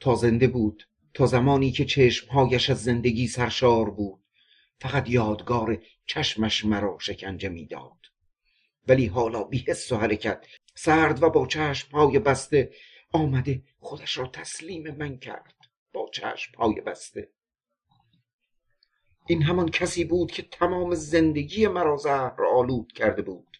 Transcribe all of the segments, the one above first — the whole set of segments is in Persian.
تا زنده بود تا زمانی که چشمهایش از زندگی سرشار بود. فقط یادگار چشمش مرا شکنجه می‌داد. ولی حالا بی حس و حرکت سرد و با چشمهای بسته آمده خودش را تسلیم من کرد. با چشمهای بسته. این همان کسی بود که تمام زندگی مرا زهر آلود کرده بود.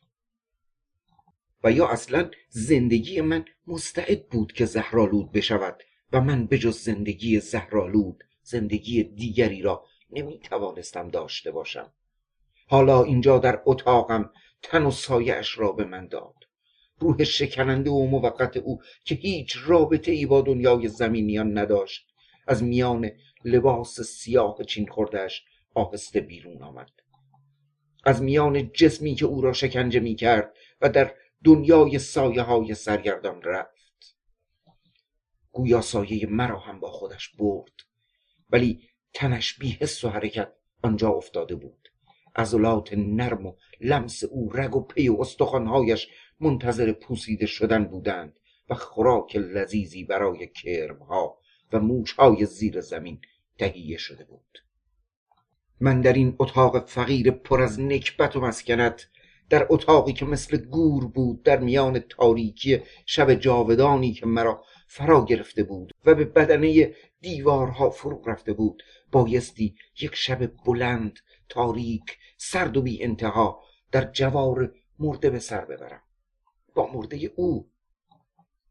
و یا اصلا زندگی من مستعد بود که زهرآلود بشود. و من بجز زندگی زهرآلود زندگی دیگری را نمی توانستم داشته باشم. حالا اینجا در اتاقم تن و سایش را به من داد. روح شکننده و موقت او که هیچ رابطه ای با دنیای زمینیان نداشت از میان لباس سیاه چین خوردهش آهسته بیرون آمد. از میان جسمی که او را شکنجه می کرد و در دنیای سایه های سرگردان رفت. گویا سایه مرا هم با خودش برد. ولی تنش بی حس و حرکت آنجا افتاده بود. عضلات نرم و لمس او رگ و پی و استخوانهایش منتظر پوسیده شدن بودند و خوراک لذیذی برای کرمها و موشهای زیر زمین تهیه شده بود. من در این اتاق فقیر پر از نکبت و مسکنت در اتاقی که مثل گور بود در میان تاریکی شب جاودانی که مرا فرا گرفته بود و به بدنه دیوارها فرو رفته بود. بایستی یک شب بلند تاریک سرد و بی انتها در جوار مرده به سر ببرم. با مرده او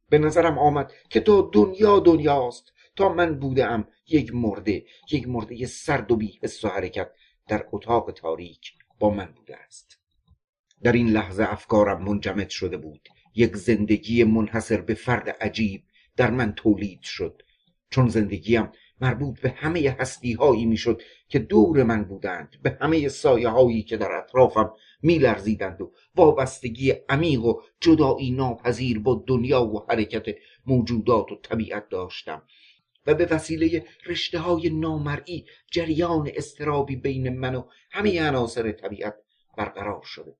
به نظرم آمد که تا دنیا دنیاست تا من بودم یک مرده یک مرده سرد و بی حس و حرکت در اتاق تاریک با من بوده است. در این لحظه افکارم منجمد شده بود. یک زندگی منحصر به فرد عجیب در من تولید شد. چون زندگیم مربوط به همه هستی هایی می‌شد که دور من بودند به همه سایه هایی که در اطرافم میلرزیدند و وابستگی عمیق و جدایی ناپذیر با دنیا و حرکت موجودات و طبیعت داشتم. و به وسیله رشته های نامرئی جریان استرابی بین من و همه عناصر طبیعت برقرار شده.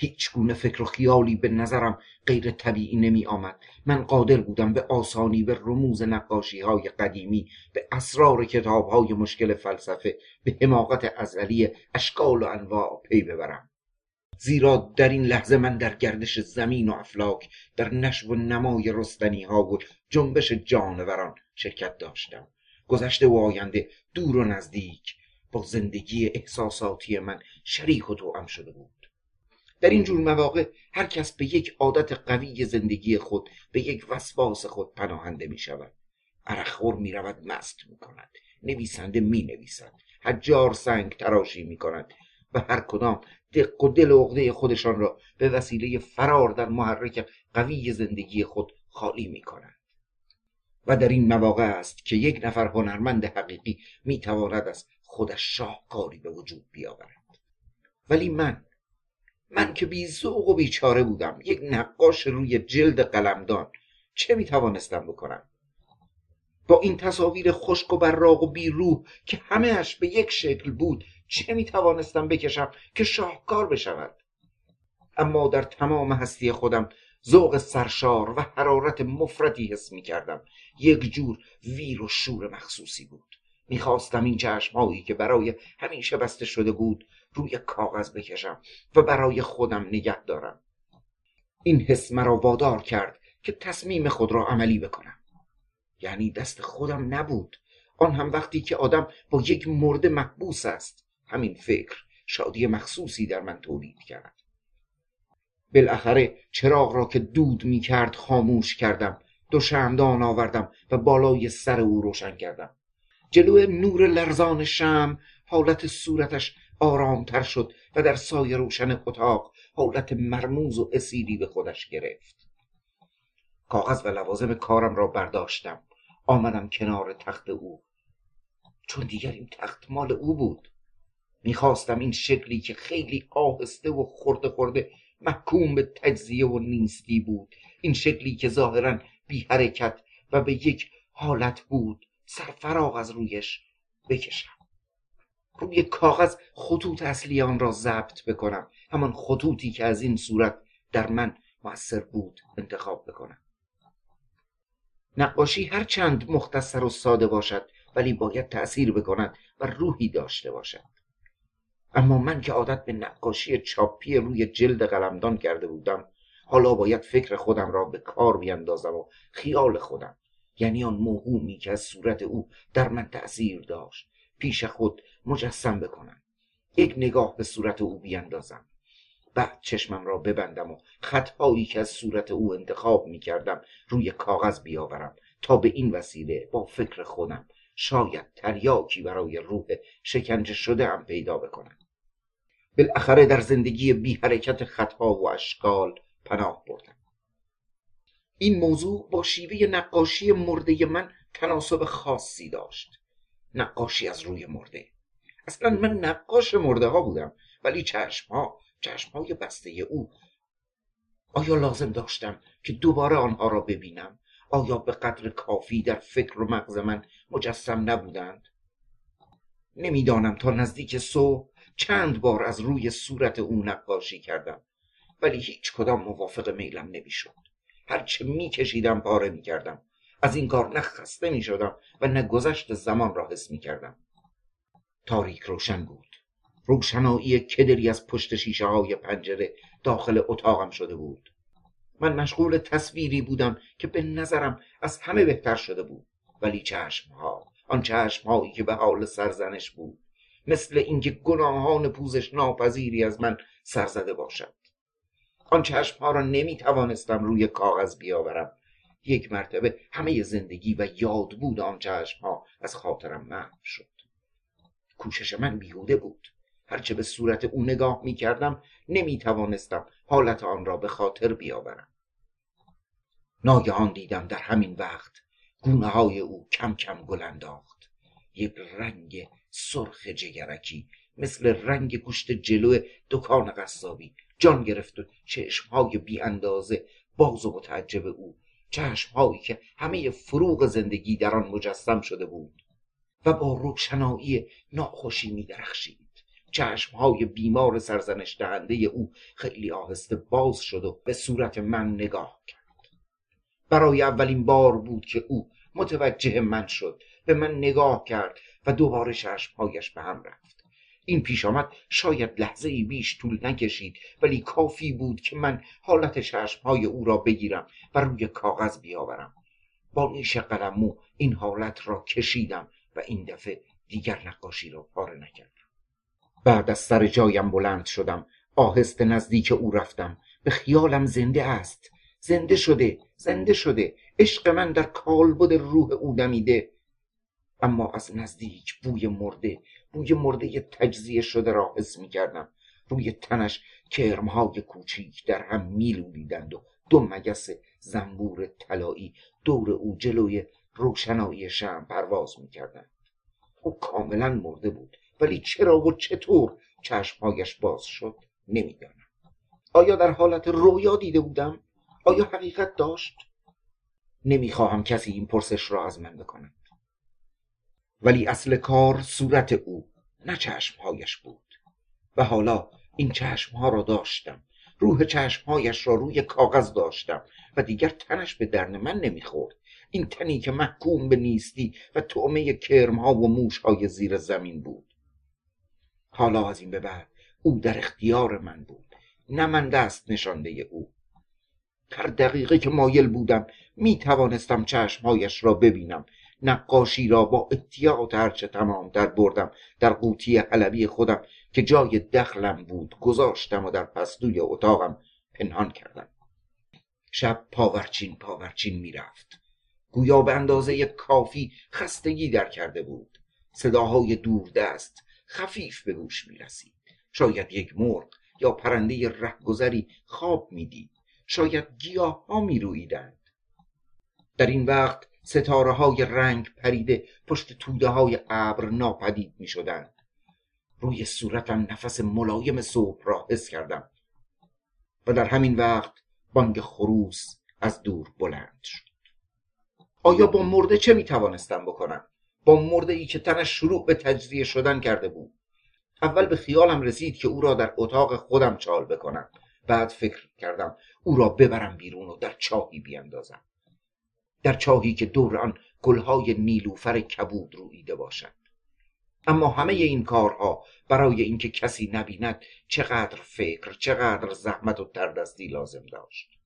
هیچ گونه فکر و خیالی به نظرم غیر طبیعی نمی آمد. من قادر بودم به آسانی به رموز نقاشی های قدیمی به اسرار کتاب های مشکل فلسفه به حماقت ازلی اشکال و انواع پی ببرم. زیرا در این لحظه من در گردش زمین و افلاک در نشو و نمای رستنی ها و جنبش جانوران شرکت داشتم. گذشته و آینده دور و نزدیک با زندگی احساساتی من شریک و توام شده بود. در این جور مواقع هر کس به یک عادت قوی زندگی خود به یک وسواس خود پناهنده می شود. عرقخور می رود مست می کند. نویسنده می نویسد. حجار سنگ تراشی می کند. و هر کدام دق و دل و عقده خودشان را به وسیله فرار در محرک قوی زندگی خود خالی می کند و در این مواقع است که یک نفر هنرمند حقیقی می تواند از خودش شاهکاری به وجود بیاورد. ولی من من که بی و بیچاره بودم. یک نقاش روی جلد قلمدان. چه می توانستم بکنم؟ با این تصاویر خشک و براق و بی روح که همهش به یک شکل بود چه می توانستم بکشم که شاهکار بشود؟ اما در تمام هستی خودم ذوق سرشار و حرارت مفردی حس می کردم یک جور ویر و شور مخصوصی بود. می‌خواستم این چشمهایی که برای همیشه بسته شده بود روی کاغذ بکشم و برای خودم نگه دارم. این حس مرا وادار کرد که تصمیم خود را عملی بکنم. یعنی دست خودم نبود. آن هم وقتی که آدم با یک مرد محبوس است. همین فکر شادی مخصوصی در من تولید کرد. بالاخره چراغ را که دود می کرد خاموش کردم. دو شمدان آوردم و بالای سر او روشن کردم. جلو نور لرزان شم حالت صورتش آرامتر شد و در سایه روشن اتاق حالت مرموز و اسیری به خودش گرفت. کاغذ و لوازم کارم را برداشتم. آمدم کنار تخت او. چون دیگر این تخت مال او بود. می‌خواستم این شکلی که خیلی آهسته و خورده خورده محکوم به تجزیه و نیستی بود. این شکلی که ظاهرا بی حرکت و به یک حالت بود. سرفراغ از رویش بکشم. روی کاغذ خطوط اصلی آن را ضبط بکنم. همان خطوطی که از این صورت در من موثر بود انتخاب بکنم. نقاشی هر چند مختصر و ساده باشد ولی باید تأثیر بکند و روحی داشته باشد. اما من که عادت به نقاشی چاپی روی جلد قلمدان کرده بودم حالا باید فکر خودم را به کار بیندازم و خیال خودم. یعنی آن موهومی که از صورت او در من تأثیر داشت. پیش خود مجسم بکنم. یک نگاه به صورت او بیندازم. بعد چشمم را ببندم و خطهایی که از صورت او انتخاب می کردم روی کاغذ بیاورم تا به این وسیله با فکر خودم شاید تریاکی برای روح شکنجه شده هم پیدا بکنم. بالاخره در زندگی بی حرکت خطها و اشکال پناه بردم. این موضوع با شیوه نقاشی مرده من تناسب خاصی داشت. نقاشی از روی مرده. اصلا من نقاش مرده ها بودم ولی چشم ها چشم های بسته او آیا لازم داشتم که دوباره آنها را ببینم؟ آیا به قدر کافی در فکر و مغز من مجسم نبودند؟ نمی‌دانم تا نزدیک صبح چند بار از روی صورت او نقاشی کردم ولی هیچ کدام موافق میلم نمی‌شد. هرچه میکشیدم پاره می‌کردم. از این کار نه خسته می‌شدم و نه گذشت زمان را حس می‌کردم. تاریک روشن بود. روشنایی کدری از پشت شیشه های پنجره داخل اتاقم شده بود. من مشغول تصویری بودم که به نظرم از همه بهتر شده بود. ولی چشم ها آن چشم هایی که به حال سرزنش بود مثل اینکه گناهان پوزش ناپذیری از من سرزده باشد آن چشم ها را نمی توانستم روی کاغذ بیاورم. یک مرتبه همه زندگی و یاد بود آن چشم ها از خاطرم محو شد. کوشش من بیهوده بود. هرچه به صورت او نگاه می کردم نمی توانستم حالت آن را به خاطر بیاورم. ناگهان دیدم در همین وقت گونه های او کم کم گل انداخت. یک رنگ سرخ جگرکی مثل رنگ گوشت جلو دکان قصابی جان گرفت و چشمهای بی اندازه باز و متعجب او چشمهایی که همه فروغ زندگی در آن مجسم شده بود. و با روشنایی ناخوشی می درخشید چشمهای بیمار سرزنش دهنده او خیلی آهسته باز شد و به صورت من نگاه کرد. برای اولین بار بود که او متوجه من شد. به من نگاه کرد و دوباره چشمهایش به هم رفت. این پیش آمد شاید لحظه ای بیش طول نکشید ولی کافی بود که من حالت چشمهای او را بگیرم و روی کاغذ بیاورم. با نیش قلمو این حالت را کشیدم و این دفعه دیگر نقاشی را پاره نکردم. بعد از سر جایم بلند شدم. آهسته نزدیک او رفتم. به خیالم زنده است. زنده شده زنده شده. عشق من در کالبد روح او دمیده. اما از نزدیک بوی مرده بوی مرده تجزیه شده را حس می کردم روی تنش کرمهای کوچیک در هم میلولیدند و دو مگس زنبور طلایی دور او جلوی روشنایی شم پرواز می‌کردند او کاملا مرده بود. ولی چرا و چطور چشمهایش باز شد نمی‌دانم. آیا در حالت رویا دیده بودم؟ آیا حقیقت داشت؟ نمی‌خواهم کسی این پرسش را از من بکند. ولی اصل کار صورت او نه چشمهایش بود. و حالا این چشمها را داشتم. روح چشمهایش را روی کاغذ داشتم و دیگر تنش به درن من نمی‌خورد. این تنی که محکوم به نیستی و تعمه کرمها و موشهای زیر زمین بود. حالا از این به بعد او در اختیار من بود نه من دست نشانده او. هر دقیقه که مایل بودم می توانستم چشمهایش را ببینم. نقاشی را با احتیاط هرچه تمام در بردم. در قوطی حلبی خودم که جای دخلم بود گذاشتم و در پستوی اتاقم پنهان کردم. شب پاورچین پاورچین می‌رفت. گویا به اندازه کافی خستگی در کرده بود صداهای دوردست خفیف به گوش می رسید شاید یک مرغ یا پرنده رهگذری خواب می‌دید شاید گیاه ها می رویدند. در این وقت ستاره های رنگ پریده پشت توده های ابر ناپدید می شدند. روی صورتم نفس ملایم صبح را حس کردم و در همین وقت بانگ خروس از دور بلند شد آیا با مرده چه می توانستم بکنم؟ با مرده ای که تنش شروع به تجزیه شدن کرده بود. اول به خیالم رسید که او را در اتاق خودم چال بکنم. بعد فکر کردم او را ببرم بیرون و در چاهی بیاندازم در چاهی که دور آن گلهای نیلوفر کبود رویده باشد. اما همه این کارها برای اینکه کسی نبیند چقدر فکر چقدر زحمت و تردستی لازم داشت.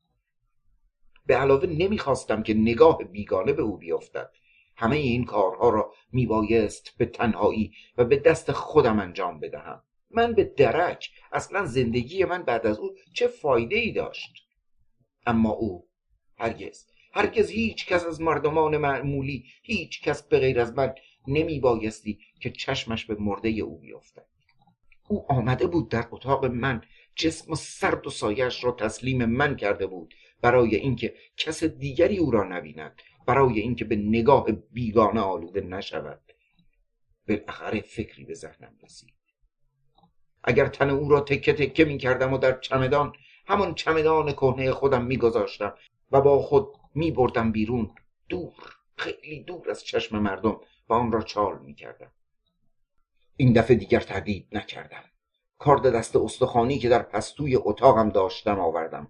به علاوه نمی‌خواستم که نگاه بیگانه به او بیفتد. همه این کارها را میبایست به تنهایی و به دست خودم انجام بدهم. من به درک اصلا زندگی من بعد از او چه فایده ای داشت. اما او هرگز هرگز هیچ کس از مردمان معمولی هیچ کس به غیر از من نمی بایستی که چشمش به مرده او بیفتد. او آمده بود در اتاق من جسم و سرد و سایش را تسلیم من کرده بود. برای اینکه کس دیگری او را نبیند برای اینکه به نگاه بیگانه آلوده نشود. بالاخره فکری به ذهنم رسید. اگر تن او را تکه تکه می کردم و در چمدان همان چمدان کهنه خودم می گذاشتم و با خود می بردم بیرون دور خیلی دور از چشم مردم و آن را چال می کردم این دفعه دیگر تردید نکردم. کارد دست استخوانی که در پستوی اتاقم داشتم آوردم.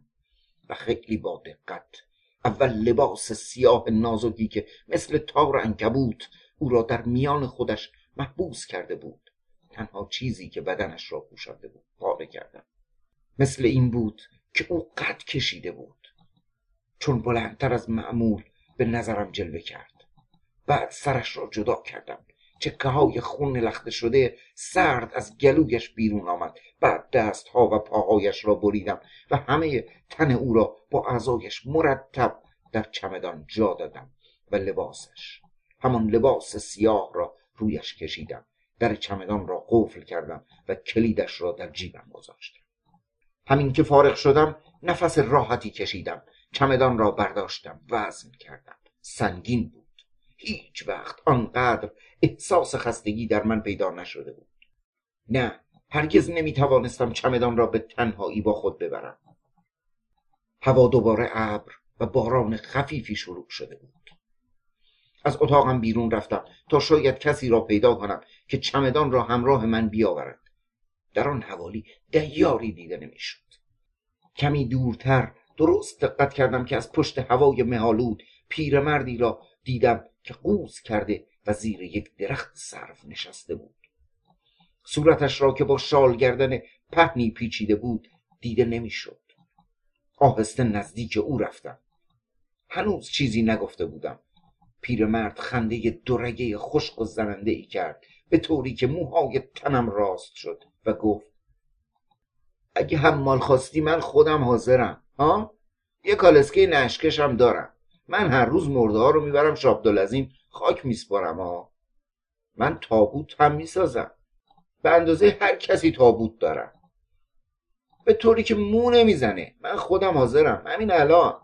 و خیلی با دقت. اول لباس سیاه نازکی که مثل تار انکبوت او را در میان خودش محبوس کرده بود. تنها چیزی که بدنش را پوشانده بود پاره کردم مثل این بود که او قد کشیده بود. چون بلندتر از معمول به نظرم جلوه کرد. بعد سرش را جدا کردم. چکه های خون لخته شده سرد از گلویش بیرون آمد. بعد دست ها و پاهایش را بریدم و همه تن او را با اعضایش مرتب در چمدان جا دادم و لباسش همان لباس سیاه را رویش کشیدم. در چمدان را قفل کردم و کلیدش را در جیبم گذاشتم. همین که فارغ شدم نفس راحتی کشیدم. چمدان را برداشتم وزن کردم. سنگین بود. هیچ وقت آنقدر احساس خستگی در من پیدا نشده بود. نه هرگز نمی توانستم چمدان را به تنهایی با خود ببرم. هوا دوباره ابر و باران خفیفی شروع شده بود. از اتاقم بیرون رفتم تا شاید کسی را پیدا کنم که چمدان را همراه من بیاورد. در آن حوالی دیاری دیده نمی‌شد. کمی دورتر درست دقت کردم که از پشت هوای مهالود پیرمردی را دیدم که قوز کرده و زیر یک درخت صرف نشسته بود. صورتش را که با شال گردن پهنی پیچیده بود دیده نمی‌شد. آهسته نزدیک او رفتم. هنوز چیزی نگفته بودم. پیرمرد خنده دورگه خشک و زننده ای کرد به طوری که موهای تنم راست شد و گفت اگه هم خواستی من خودم حاضرم ها؟ یه کالسکه نشکشم دارم. من هر روز مرده ها رو می‌برم شابدالعظیم خاک میسپارم ها من تابوت هم می‌سازم. به اندازه هر کسی تابوت دارم. به طوری که مو نمی‌زنه. من خودم حاضرم. همین الان.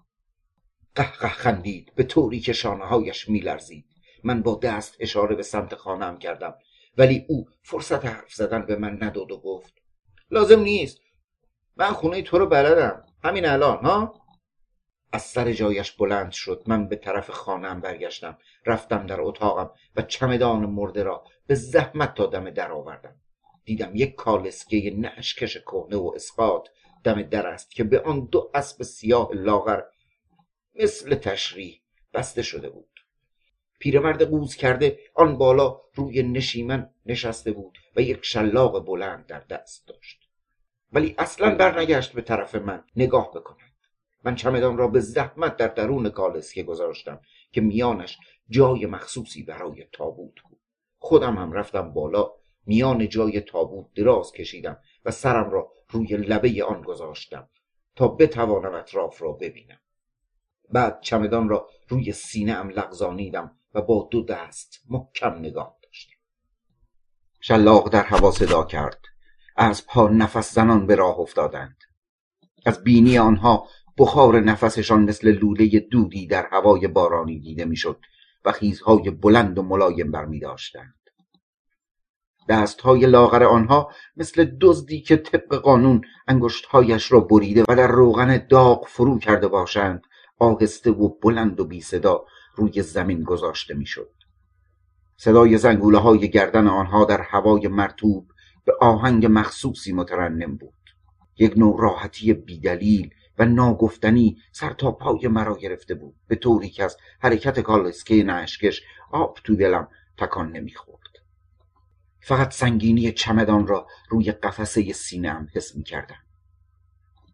قهقه خندید. به طوری که شانه هایش میلرزید. من با دست اشاره به سمت خانم کردم. ولی او فرصت حرف زدن به من نداد و گفت لازم نیست. من خونه تو رو بلدم. همین الان ها؟ از سر جایش بلند شد. من به طرف خانم برگشتم. رفتم در اتاقم و چمدان مرده را به زحمت تا دم در آوردم. دیدم یک کالسکه نشکش کهنه و اسقاط دم در است که به آن دو اسب سیاه لاغر مثل تشریح بسته شده بود. پیرمرد قوز کرده آن بالا روی نشیمن نشسته بود و یک شلاق بلند در دست داشت. ولی اصلا برنگشت به طرف من. نگاه بکند من چمدان را به زحمت در درون کالسکه گذاشتم که میانش جای مخصوصی برای تابوت بود. خودم هم رفتم بالا میان جای تابوت دراز کشیدم و سرم را روی لبه آن گذاشتم تا بتوانم اطراف را ببینم. بعد چمدان را روی سینه ام لغزانیدم و با دو دست محکم نگاه داشتم. شلاق در هوا صدا کرد. از پا نفس زنان به راه افتادند. از بینی آنها بخار نفسشان مثل لوله دودی در هوای بارانی دیده می‌شد و خیزهای بلند و ملایم برمی داشتند. دستهای لاغر آنها مثل دزدی که طبق قانون انگشتهایش را بریده و در روغن داغ فرو کرده باشند آهسته و بلند و بی صدا روی زمین گذاشته می‌شد. صدای زنگوله های گردن آنها در هوای مرتوب به آهنگ مخصوصی مترنم بود. یک نوع راحتی بیدلیل و ناگفتنی سر تا پای مرا گرفته بود. به طوری که از حرکت کالسکه نشکش آب تو دلم تکان نمی‌خورد. فقط سنگینی چمدان را روی قفسه سینهام حس می‌کردم.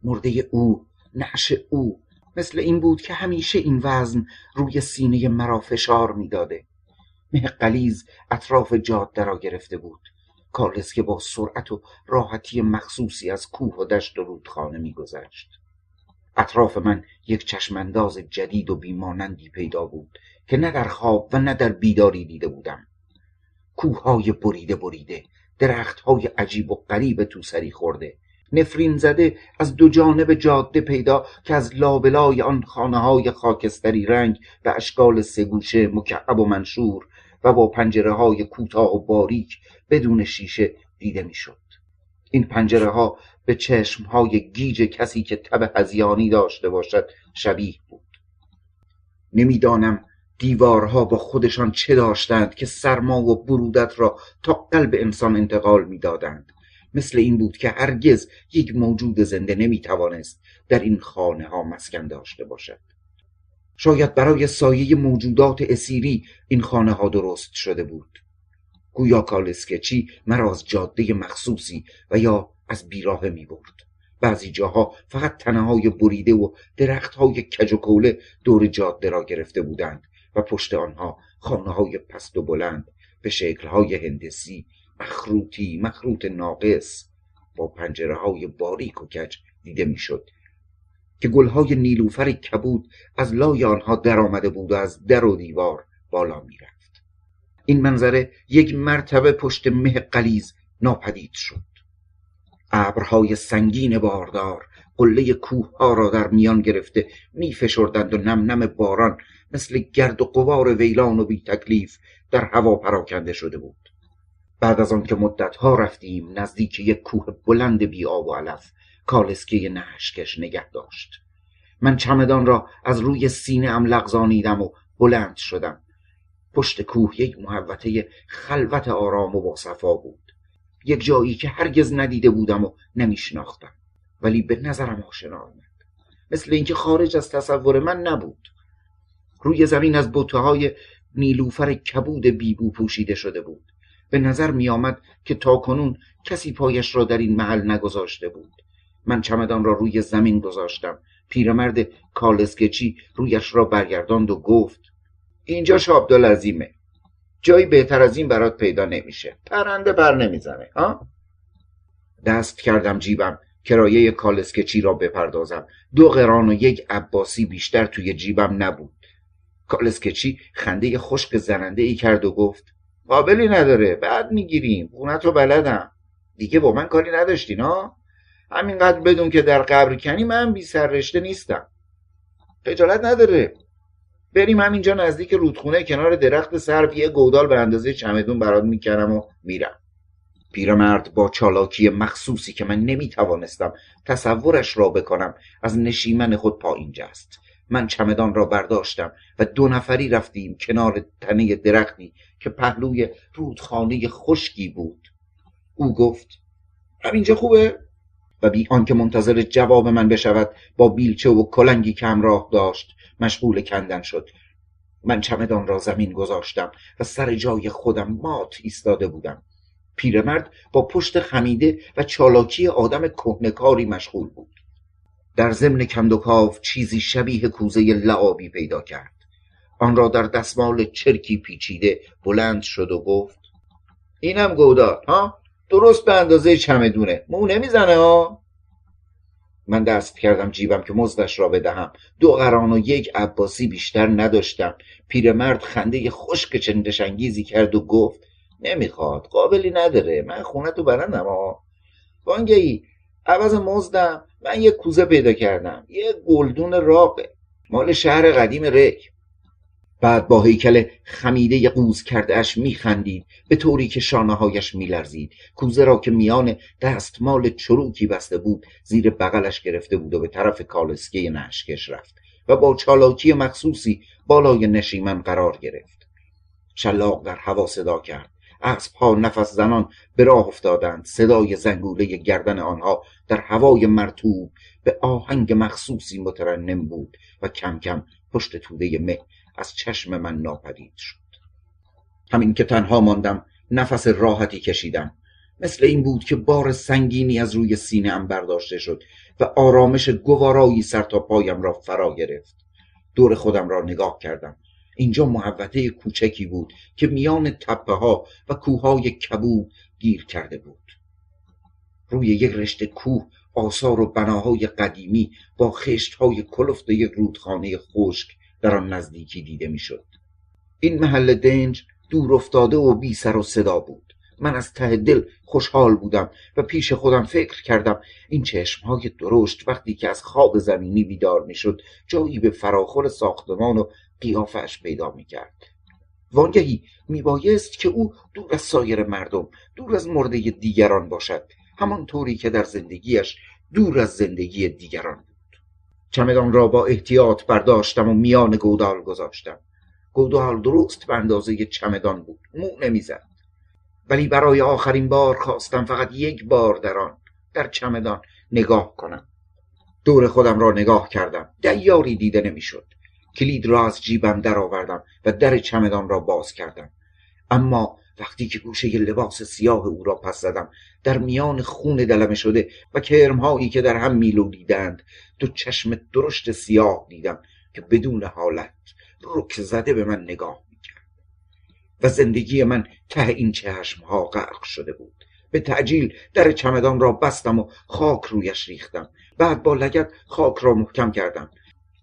مرده او نعش او مثل این بود که همیشه این وزن روی سینه مرا فشار می‌داده. مه قلیز اطراف جاده را گرفته بود. کالسکه با سرعت و راحتی مخصوصی از کوه و دشت و رودخانه میگذشت. اطراف من یک چشمانداز جدید و بیمانندی پیدا بود که نه در خواب و نه در بیداری دیده بودم کوههای بریده بریده درختهای عجیب و غریب تو سری خورده نفرین زده از دو جانب جاده پیدا که از لابلای آن خانه های خاکستری رنگ و اشکال سگوشه مکعب و منشور و با پنجره های کوتاه و باریک بدون شیشه دیده می‌شد. این پنجره ها به چشم های گیج کسی که تب هزیانی داشته باشد شبیه بود. نمی‌دانم دیوارها با خودشان چه داشتند که سرما و برودت را تا قلب انسان انتقال می‌دادند. مثل این بود که هرگز یک موجود زنده نمی‌توانست در این خانه ها مسکن داشته باشد. شاید برای سایه موجودات اسیری این خانه ها درست شده بود. گویا کالسکچی مرا از جاده مخصوصی و یا از بیراه می برد. بعضی جاها فقط تنه بریده و درخت های کج و کوله دور جاده را گرفته بودند و پشت آنها خانه های پست و بلند به شکل های هندسی مخروطی مخروط ناقص با پنجره های باریک و کج دیده می‌شد که گلهای نیلوفر کبود از لای آنها درآمده بود و از در و دیوار بالا می‌رفت. این منظره یک مرتبه پشت مه قلیز ناپدید شد. ابرهای سنگین باردار قله کوه ها را در میان گرفته می فشردند و نم نم باران مثل گرد و قوار ویلان و بی تکلیف در هوا پراکنده شده بود. بعد از آنکه ها رفتیم نزدیک یک کوه بلند بی آب و علف کالسکه نهشکش نگه داشت. من چمدان را از روی سینه ام لغزانیدم و بلند شدم. پشت کوه یک محوطه خلوت آرام و باصفا بود. یک جایی که هرگز ندیده بودم و نمیشناختم. ولی به نظرم آشنا آمد. مثل اینکه خارج از تصور من نبود. روی زمین از بوته نیلوفر کبود بیبو پوشیده شده بود. به نظر می آمد که تا کنون کسی پایش را در این محل نگذاشته بود. من چمدان را روی زمین گذاشتم. پیرمرد کالسکچی رویش را برگرداند و گفت اینجا عبدالعظیمه جایی بهتر از این برات پیدا نمیشه. پرنده بر نمی‌زنه ها؟ دست کردم جیبم کرایه کالسکچی را بپردازم. دو قران و یک عباسی بیشتر توی جیبم نبود. کالسکچی خنده خشک زننده ای کرد و گفت قابلی نداره بعد می‌گیریم. خونت رو بلدم. دیگه با من کاری نداشتین ها؟ همینقدر بدون که در قبر کنی من بی رشته نیستم. خجالت نداره. بریم همینجا نزدیک رودخونه کنار درخت سرب یه گودال به اندازه چمدون برات می‌کنم و میرم. پیرمرد با چالاکی مخصوصی که من نمی‌توانستم تصورش را بکنم از نشیمن خود پایین جست من چمدان را برداشتم و دو نفری رفتیم کنار تنه درختی که پهلوی رودخانه خشکی بود. او گفت همینجا خوبه؟ و بی آنکه منتظر جواب من بشود با بیلچه و کلنگی که همراه داشت. مشغول کندن شد. من چمدان را زمین گذاشتم و سر جای خودم مات ایستاده بودم. پیرمرد با پشت خمیده و چالاکی آدم کهنکاری مشغول بود. در ضمن کندوکاو چیزی شبیه کوزه لعابی پیدا کرد. آن را در دستمال چرکی پیچیده بلند شد و گفت اینم گودار ها؟ درست به اندازه چمدونه. مو نمی‌زنه ها؟ من دست کردم جیبم که مزدش را بدهم. دو قران و یک عباسی بیشتر نداشتم. پیرمرد خنده خشک چندشنگیزی کرد و گفت نمی‌خواد قابلی نداره. من خونه تو برندم ها وانگهی عوض مزدم. من یه کوزه پیدا کردم. یه گلدون راقه. مال شهر قدیم ریک بعد با هیکل خمیده قوز کردهش میخندید به طوری که شانه هایش میلرزید. کوزه را که میان دستمال چروکی بسته بود زیر بغلش گرفته بود و به طرف کالسکه نشکش رفت و با چالاکی مخصوصی بالای نشیمن قرار گرفت. شلاق در هوا صدا کرد. اسبها نفس زنان به راه افتادند. صدای زنگوله گردن آنها در هوای مرتوب به آهنگ مخصوصی مترنم بود و کم کم پشت توده مه از چشم من ناپدید شد. همین که تنها ماندم نفس راحتی کشیدم. مثل این بود که بار سنگینی از روی سینه ام برداشته شد و آرامش گوارایی سر تا پایم را فرا گرفت. دور خودم را نگاه کردم. اینجا محوطه کوچکی بود که میان تپه ها و کوههای کبود گیر کرده بود. روی یک رشته کوه آثار و بناهای قدیمی با خشت های کلفت یک رودخانه خشک در آن نزدیکی دیده می‌شد. این محل دنج دور افتاده و بی سر و صدا بود. من از ته دل خوشحال بودم و پیش خودم فکر کردم این چشمهای درشت وقتی که از خواب زمینی بیدار می‌شد جایی به فراخور ساختمان و قیافش پیدا می‌کرد. وانگهی میبایست که او دور از سایر مردم دور از مرده دیگران باشد همانطوری که در زندگیش دور از زندگی دیگران بود. چمدان را با احتیاط برداشتم و میان گودال گذاشتم. گودال درست به اندازه چمدان بود. مو نمی‌زد. ولی برای آخرین بار خواستم فقط یک بار در آن در چمدان نگاه کنم. دور خودم را نگاه کردم. دیاری دیده نمی‌شد. کلید را از جیبم درآوردم و در چمدان را باز کردم. اما وقتی که گوشه لباس سیاه او را پس زدم در میان خون دلمه شده و کرمهایی که در هم میلودیدند دو چشم درشت سیاه دیدم که بدون حالت رک زده به من نگاه می‌کرد. و زندگی من ته این چشم ها غرق شده بود. به تعجیل در چمدان را بستم و خاک رویش ریختم. بعد با لگت خاک را محکم کردم.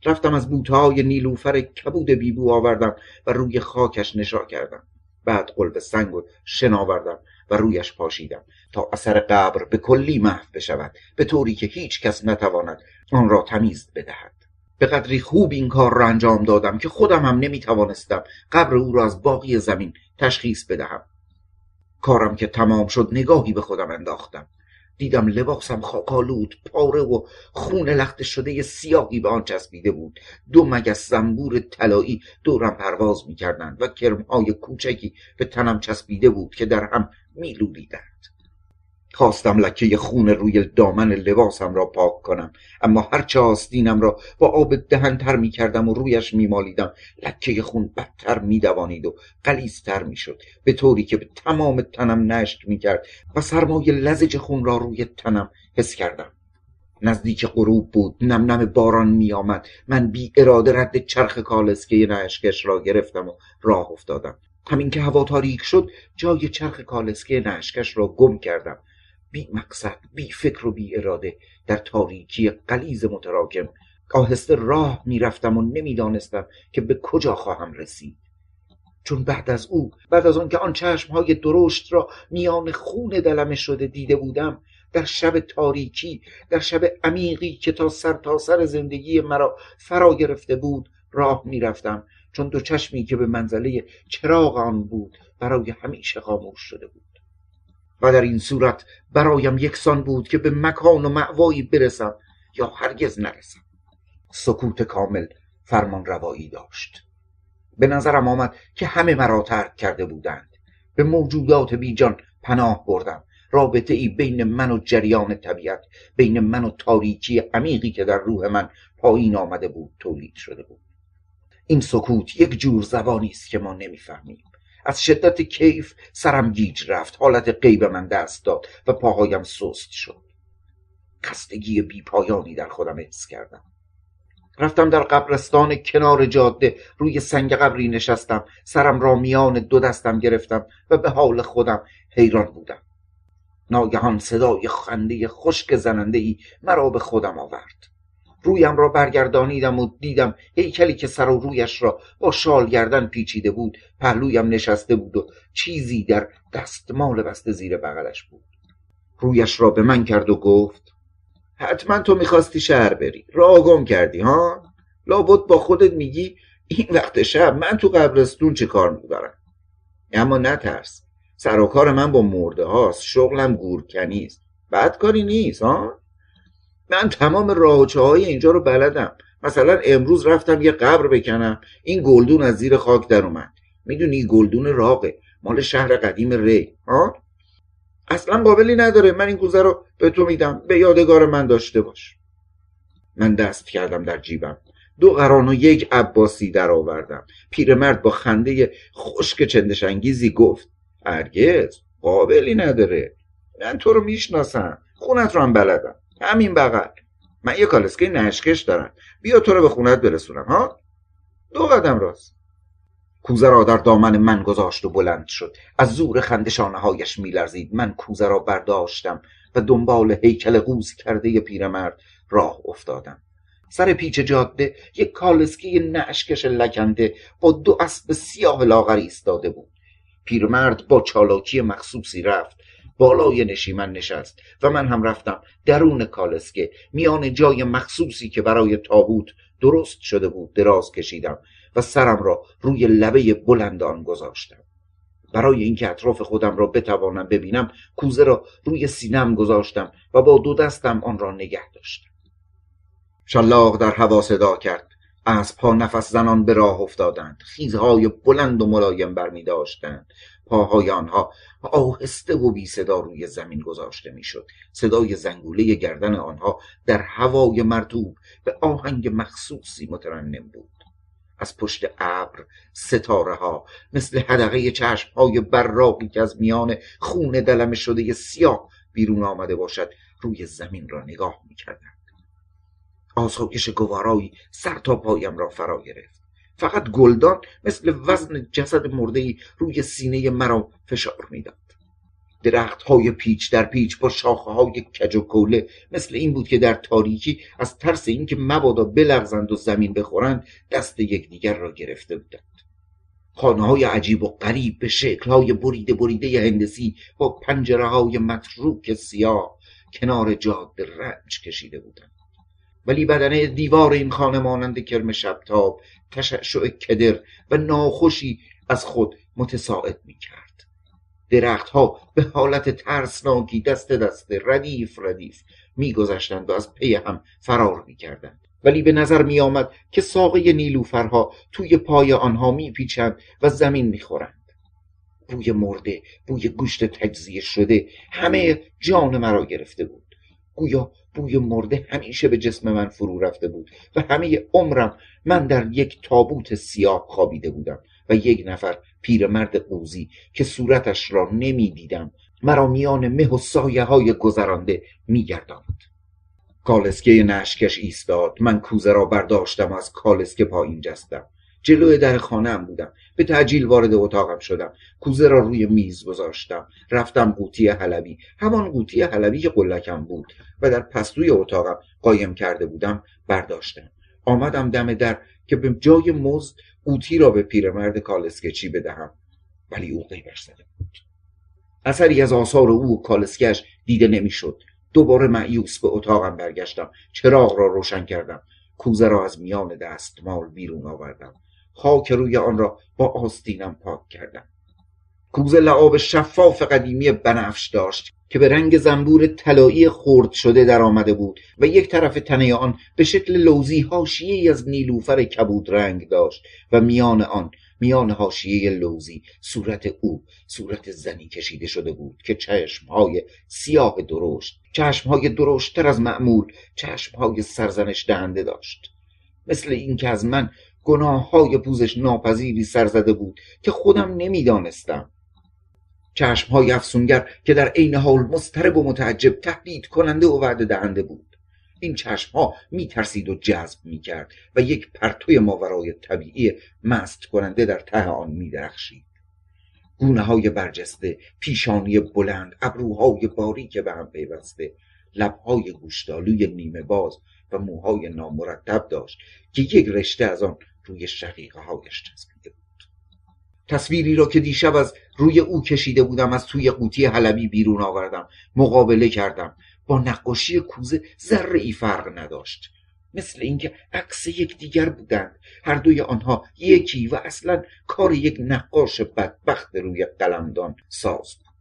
رفتم از بوتهای نیلوفر کبود بیبو آوردم و روی خاکش نشا کردم. بعد قلب سنگ و شن آوردم و رویش پاشیدم تا اثر قبر به کلی محو بشود به طوری که هیچ کس نتواند آن را تمیز بدهد. به قدری خوب این کار را انجام دادم که خودم هم نمی توانستم قبر او را از باقی زمین تشخیص بدهم. کارم که تمام شد نگاهی به خودم انداختم. دیدم لباسم خاکالود پاره و خون لخت شده سیاهی به آن چسبیده بود. دو مگس زنبور طلایی دورم پرواز می‌کردند و کرمهای کوچکی به تنم چسبیده بود که در هم میلولیدند. خواستم لکه خون روی دامن لباسم را پاک کنم. اما هرچه آستینم را با آب دهنتر می کردم و رویش می مالیدم لکه خون بدتر می دوانید و قلیزتر می شد به طوری که به تمام تنم نشک می کرد و سرمایه لزج خون را روی تنم حس کردم. نزدیک غروب بود نم نم باران می آمد من بی اراده رد چرخ کالسکه نشکش را گرفتم و راه افتادم. همین که هوا تاریک شد جای چرخ کالسکه نشکش را گم کردم. بی مقصد بی فکر و بی اراده در تاریکی قلیز متراکم. آهسته راه می‌رفتم و نمی‌دانستم که به کجا خواهم رسید. چون بعد از او بعد از آنکه آن چشمهای درشت را میان خون دلمه شده دیده بودم در شب تاریکی در شب عمیقی که تا سر تا سر زندگی مرا فرا گرفته بود راه می‌رفتم. چون دو چشمی که به منزله چراغ آن بود برای همیشه خاموش شده بود. و در این صورت برایم یکسان بود که به مکان و معوایی برسم یا هرگز نرسم. سکوت کامل فرمان روایی داشت. به نظرم آمد که همه مرا ترک کرده بودند. به موجودات بیجان پناه بردم. رابطه ای بین من و جریان طبیعت بین من و تاریکی عمیقی که در روح من پایین آمده بود تولید شده بود. این سکوت یک جور زبانی است که ما نمی‌فهمیم. از شدت کیف سرم گیج رفت. حالت غیب من دست داد و پاهایم سست شد. خستگی بی پایانی در خودم حس کردم. رفتم در قبرستان کنار جاده. روی سنگ قبری نشستم. سرم را میان دو دستم گرفتم و به حال خودم حیران بودم. ناگهان صدای خنده خشک زننده ای مرا به خودم آورد. رویم را برگردانیدم و دیدم هیکلی که سر و رویش را با شال گردن پیچیده بود پهلویم نشسته بود و چیزی در دستمال بسته زیر بغلش بود. رویش را به من کرد و گفت حتما تو می‌خواستی شهر بری. راه گم کردی ها؟ لابد با خودت میگی این وقت شب من تو قبرستون چه کار می‌برم؟ اما نترس. سر و کار من با مرده هاست شغلم گورکنیست بعد کاری نیست ها؟ من تمام راهچه های اینجا رو بلدم. مثلا امروز رفتم یه قبر بکنم. این گلدون از زیر خاک در اومد. می‌دونی گلدون راقه. مال شهر قدیم ری. ها؟ اصلا قابلی نداره. من این کوزه رو به تو میدم. به یادگار من داشته باش. من دست کردم در جیبم. دو قران و یک عباسی در آوردم پیرمرد با خنده خشک چندشنگیزی گفت هرگز. قابلی نداره. من تو رو می‌شناسم. خونت رو هم بلدم. همین بغل. من یه کالسکه نشکش دارم. بیا تو رو به خونت برسونم ها؟ دو قدم راست. کوزه را در دامن من گذاشت و بلند شد. از زور خندشانه هایش میلرزید. من کوزه را برداشتم و دنبال هیکل قوز کرده پیرمرد راه افتادم. سر پیچ جاده یک کالسکی نشکش لکنده با دو اسب سیاه لاغری ایستاده بود. پیرمرد با چالاکی مخصوصی رفت. بالای نشیمن نشست و من هم رفتم درون کالسکه. میان جای مخصوصی که برای تابوت درست شده بود دراز کشیدم و سرم را روی لبه بلند آن گذاشتم. برای اینکه اطراف خودم را بتوانم ببینم کوزه را روی سینم گذاشتم و با دو دستم آن را نگه داشتم. شلاق در هوا صدا کرد. پا نفس زنان به راه افتادند. خیزهای بلند و ملایم برمی داشتند. پاهای آنها آهسته و بی صدا روی زمین گذاشته می‌شد صدای زنگوله گردن آنها در هوای مرتوب به آهنگ مخصوصی مترنم بود. از پشت ابر ستاره ها مثل حدقه چشم های براقی که از میان خون دلم شده سیاه بیرون آمده باشد روی زمین را نگاه می آسایش گوارایی سر تا پایم را فرا گرفت. فقط گلدان مثل وزن جسد مرده روی سینه مرا فشار می‌داد. درخت های پیچ در پیچ با شاخه های کج و کوله مثل این بود که در تاریکی از ترس اینکه مبادا بلغزند و زمین بخورند دست یکدیگر را گرفته بودند. خانه های عجیب و غریب به شکل های بریده بریده هندسی با پنجره های متروک سیاه کنار جاده رنج کشیده بودند. ولی بدنه دیوار این خانه مانند کرم شبتاب تشعشع کدر و ناخوشی از خود متساعد می کرد درختها به حالت ترسناکی دست دست ردیف ردیف میگذشتند و از پی هم فرار می‌کردند. ولی به نظر می آمد که ساقه نیلوفرها توی پای آنها میپیچند و زمین می‌خورند. بوی مرده بوی گوشت تجزیه شده همه جان مرا گرفته بود. گویا بوی مرده همیشه به جسم من فرو رفته بود و همه عمرم من در یک تابوت سیاه خوابیده بودم و یک نفر پیرمرد قوزی که صورتش را نمی‌دیدم مرا میان مه و سایه های گذرانده میگرداند. کالسکه نشکش ایستاد. من کوزه را برداشتم از کالسکه پایین جستم. جلوی در خانهام بودم. به تعجیل وارد اتاقم شدم. کوزه را روی میز گذاشتم. رفتم قوطی حلبی. همان قوطی حلبی که قلکم بود و در پستوی اتاقم قایم کرده بودم برداشتم. آمدم دم در که به جای مزد قوطی را به پیرمرد کالسکچی بدهم. ولی او غیبش زده بود. اثری از آثار او و کالسکش دیده نمی‌شد. دوباره معیوس به اتاقم برگشتم. چراغ را روشن کردم. کوزه را از میان دستمال بیرون آوردم. خاک روی آن را با آستینم پاک کردم. کوزه لعاب شفاف قدیمی بنفش داشت که به رنگ زنبور طلایی خرد شده در آمده بود و یک طرف تنه آن به شکل لوزی هاشیه از نیلوفر کبود رنگ داشت و میان آن میان هاشیه لوزی صورت او صورت زنی کشیده شده بود که چشمهای سیاه درشت چشمهای درشتتر از معمول چشمهای سرزنش دهنده داشت. مثل اینکه از من گناه های پوزش ناپذیری سر زده بود که خودم نمی‌دانستم. چشم های افسونگر که در عین حال مضطرب و متعجب تهدید کننده و وعده دهنده بود. این چشم ها می ترسید و جذب می کرد و یک پرتوی ماورای طبیعی مست کننده در ته آن می درخشید گونه های برجسته پیشانی بلند ابروهای باریک به هم پیوسته لبهای گوشتالوی نیمه باز و موهای نامرتب داشت که یک رشته از آن روی شقیقه هایش چسبیده بود. تصویری را که دیشب از روی او کشیده بودم از توی قوطی حلبی بیرون آوردم. مقابله کردم. با نقاشی کوزه ذره ای فرق نداشت. مثل اینکه عکس دیگر بودند. هر دوی آنها یکی و اصلا کار یک نقاش بدبخت روی قلمدان ساز بود.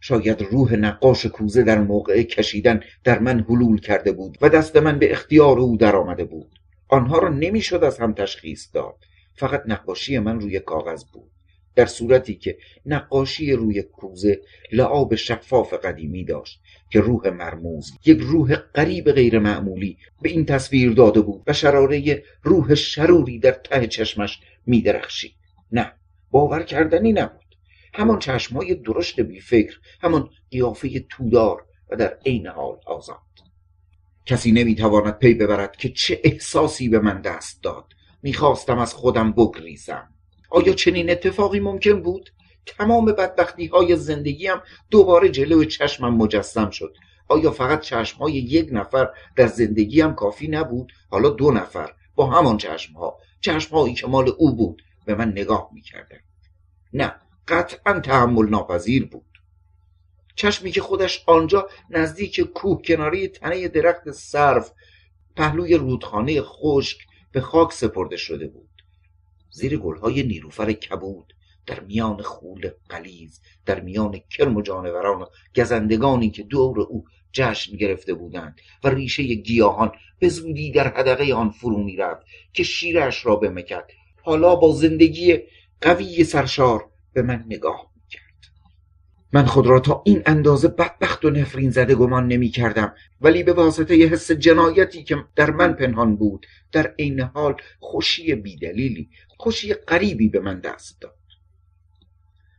شاید روح نقاش کوزه در موقع کشیدن در من حلول کرده بود و دست من به اختیار او در آمده بود. آنها را نمی‌شد از هم تشخیص داد. فقط نقاشی من روی کاغذ بود. در صورتی که نقاشی روی کوزه لعاب شفاف قدیمی داشت که روح مرموز یک روح قریب غیر معمولی به این تصویر داده بود و شراره روح شروری در ته چشمش میدرخشید. نه باور کردنی نبود. همان چشمهای درشت بیفکر همان قیافه تودار و در عین حال آزاد. کسی نمی‌تواند پی ببرد که چه احساسی به من دست داد. می‌خواستم از خودم بگریزم. آیا چنین اتفاقی ممکن بود؟ تمام بدبختی های زندگیم دوباره جلو چشمم مجسم شد. آیا فقط چشم های یک نفر در زندگیم کافی نبود؟ حالا دو نفر با همان چشم ها چشم هایی که مال او بود به من نگاه می‌کردن نه قطعا تحمل ناپذیر بود. چشمی که خودش آنجا نزدیک کوه کناری تنه درخت سرف پهلوی رودخانه خشک به خاک سپرده شده بود. زیر گلهای نیروفر کبود در میان خول قلیز در میان کرم و جانوران و گزندگانی که دور او جشن گرفته بودند و ریشه گیاهان به زودی در حدقه آن فرو می‌رفت که شیرش را بمکد. حالا با زندگی قوی سرشار به من نگاه من خود را تا این اندازه بدبخت و نفرین زده گمان نمی کردم ولی به واسطه حس جنایتی که در من پنهان بود در عین حال خوشی بیدلیلی خوشی غریبی به من دست داد.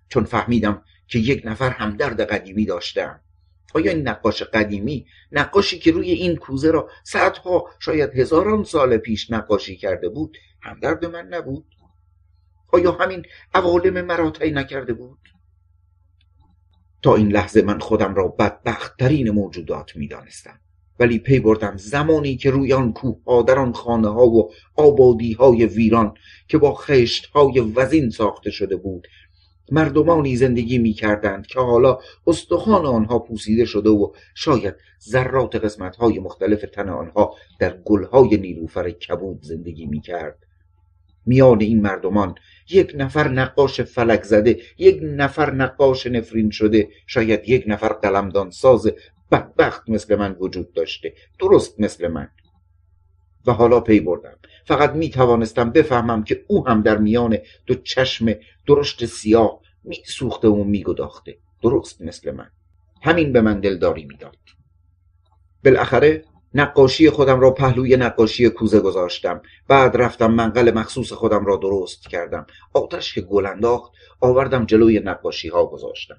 چون فهمیدم که یک نفر همدرد قدیمی داشتم. آیا این نقاش قدیمی نقاشی که روی این کوزه را صدها شاید هزاران سال پیش نقاشی کرده بود همدرد من نبود؟ آیا همین عوالم مرا نکرده بود؟ تا این لحظه من خودم را بدبختترین موجودات می‌دانستم. ولی پی بردم زمانی که روی آن کوه ها در خانه ها و آبادی های ویران که با خشت های وزین ساخته شده بود مردمانی زندگی می کردند که حالا استخوان آنها پوسیده شده و شاید ذرات قسمت های مختلف تن آنها در گلهای نیلوفر کبود زندگی می کرد میان این مردمان یک نفر نقاش فلک زده یک نفر نقاش نفرین شده شاید یک نفر قلمدان ساز بدبخت مثل من وجود داشته درست مثل من. و حالا پی بردم. فقط می توانستم بفهمم که او هم در میان دو چشم درشت سیاه می سوخته و می گداخته. درست مثل من. همین به من دلداری می‌داد. بالاخره نقاشی خودم را پهلوی نقاشی کوزه گذاشتم. بعد رفتم منقل مخصوص خودم را درست کردم. آتش که گل انداخت آوردم جلوی نقاشی ها گذاشتم.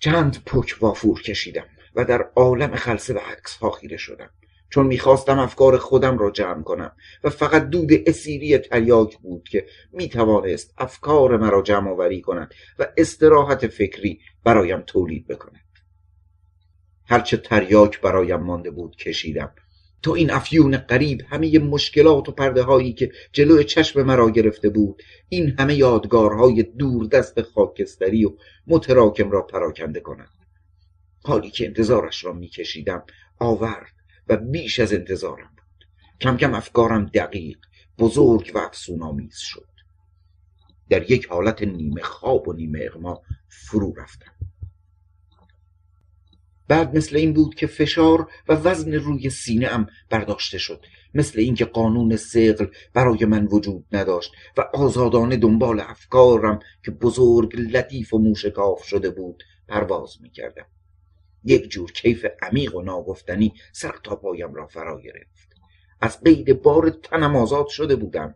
چند پک وافور کشیدم و در عالم خلصه به عکس ها خیره شدم. چون می‌خواستم افکار خودم را جمع کنم و فقط دود اسیری تریاک بود که می‌توانست افکار مرا جمع آوری کند و استراحت فکری برایم تولید بکند. هرچه تریاک برایم مانده بود کشیدم. تا این افیون قریب همه مشکلات و پرده هایی که جلو چشم مرا گرفته بود این همه یادگارهای دور دست خاکستری و متراکم را پراکنده کند حالی که انتظارش را میکشیدم آورد و بیش از انتظارم بود. کم کم افکارم دقیق بزرگ و افسونآمیز شد. در یک حالت نیمه خواب و نیمه اغما فرو رفتم. بعد مثل این بود که فشار و وزن روی سینه ام برداشته شد. مثل اینکه قانون سقل برای من وجود نداشت و آزادانه دنبال افکارم که بزرگ لطیف و موشکاف شده بود پرواز می‌کردم. یک جور کیف عمیق و ناگفتنی سر تا پایم را فرا گرفت. از قید بار تنم آزاد شده بودم.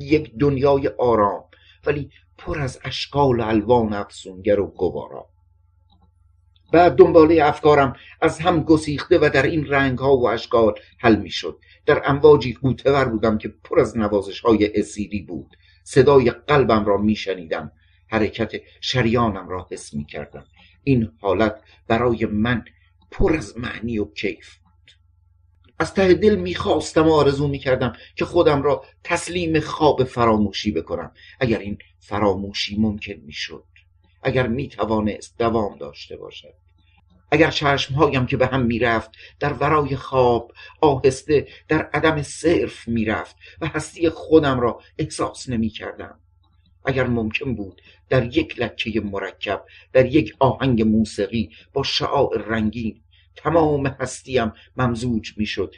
یک دنیای آرام ولی پر از اشکال و الوان افسونگر و گوارا. بعد دنباله افکارم از هم گسیخته و در این رنگ ها و اشکال حل می شد در امواجی قوتور بودم که پر از نوازش های اسیری بود. صدای قلبم را می شنیدم حرکت شریانم را حس می کردم این حالت برای من پر از معنی و کیف بود. از ته دل می‌خواستم و آرزو می‌کردم که خودم را تسلیم خواب فراموشی بکنم. اگر این فراموشی ممکن می‌شد. اگر می‌توانست دوام داشته باشد. اگر چشمهایم که به هم می‌رفت در ورای خواب آهسته در عدم صرف می‌رفت و هستی خودم را احساس نمی‌کردم. اگر ممکن بود در یک لکه مرکب در یک آهنگ موسیقی با شعاع رنگین تمام هستیم ممزوج می‌شد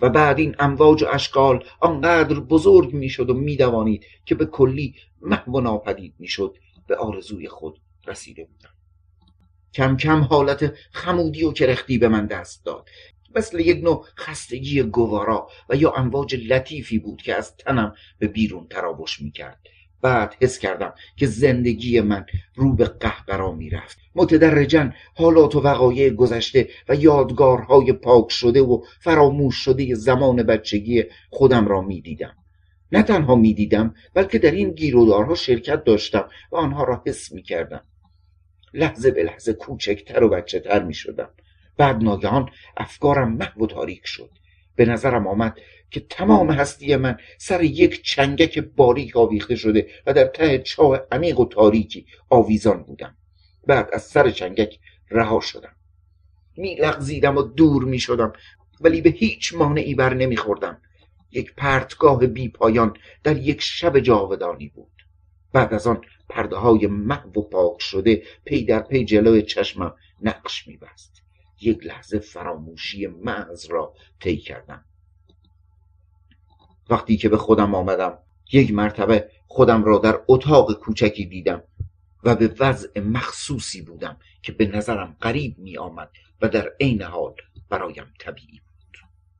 و بعد این امواج و اشکال آنقدر بزرگ می‌شد و میدوانید که به کلی محو و ناپدید می‌شد به آرزوی خود رسیده بودم. کم کم حالت خمودی و کرختی به من دست داد. مثل یک نوع خستگی گوارا و یا امواج لطیفی بود که از تنم به بیرون تراوش می‌کرد. بعد حس کردم که زندگی من رو به قهقرا می‌رفت. متدرجا حالات و وقایع گذشته و یادگارهای پاک شده و فراموش شده زمان بچگی خودم را می‌دیدم. نه تنها می‌دیدم بلکه در این گیرودارها شرکت داشتم و آنها را حس می‌کردم. لحظه به لحظه کوچکتر و بچه تر می شدم بعد ناگهان افکارم محو و تاریک شد. به نظرم آمد که تمام هستی من سر یک چنگک باریک آویخته شده و در ته چاه عمیق و تاریکی آویزان بودم. بعد از سر چنگک رها شدم. میلغزیدم و دور می شدم ولی به هیچ مانعی بر نمیخوردم. یک پرتگاه بی پایان در یک شب جاودانی بود. بعد از آن پرده های محو و پاک شده پی در پی جلوی چشمم نقش میبست. یک لحظه فراموشی محض را طی کردم. وقتی که به خودم آمدم یک مرتبه خودم را در اتاق کوچکی دیدم و به وضع مخصوصی بودم که به نظرم قریب می آمد و در عین حال برایم طبیعی بود.